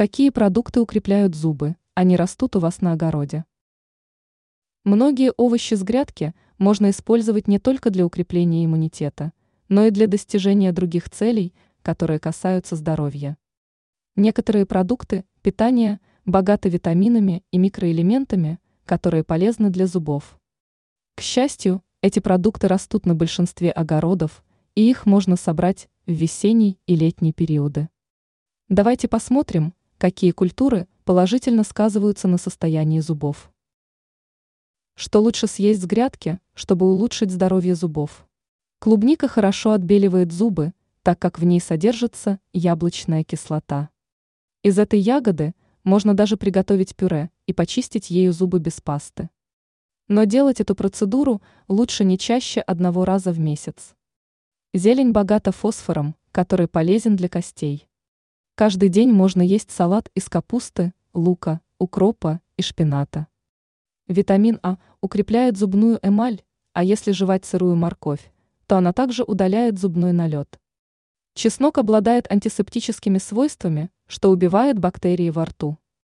Какие продукты укрепляют зубы? Они растут у вас на огороде. Многие овощи с грядки можно использовать не только для укрепления иммунитета, но и для достижения других целей, которые касаются здоровья. Некоторые продукты питания богаты витаминами и микроэлементами, которые полезны для зубов. К счастью, эти продукты растут на большинстве огородов, и их можно собрать в весенний и летний периоды. Давайте посмотрим, какие культуры положительно сказываются на состоянии зубов. Что лучше съесть с грядки, чтобы улучшить здоровье зубов? Клубника хорошо отбеливает зубы, так как в ней содержится яблочная кислота. Из этой ягоды можно даже приготовить пюре и почистить ею зубы без пасты. Но делать эту процедуру лучше не чаще одного раза в месяц. Зелень богата фосфором, который полезен для костей. Каждый день можно есть салат из капусты, лука, укропа и шпината. Витамин А укрепляет зубную эмаль, а если жевать сырую морковь, то она также удаляет зубной налет. Чеснок обладает антисептическими свойствами, что убивает бактерии во рту.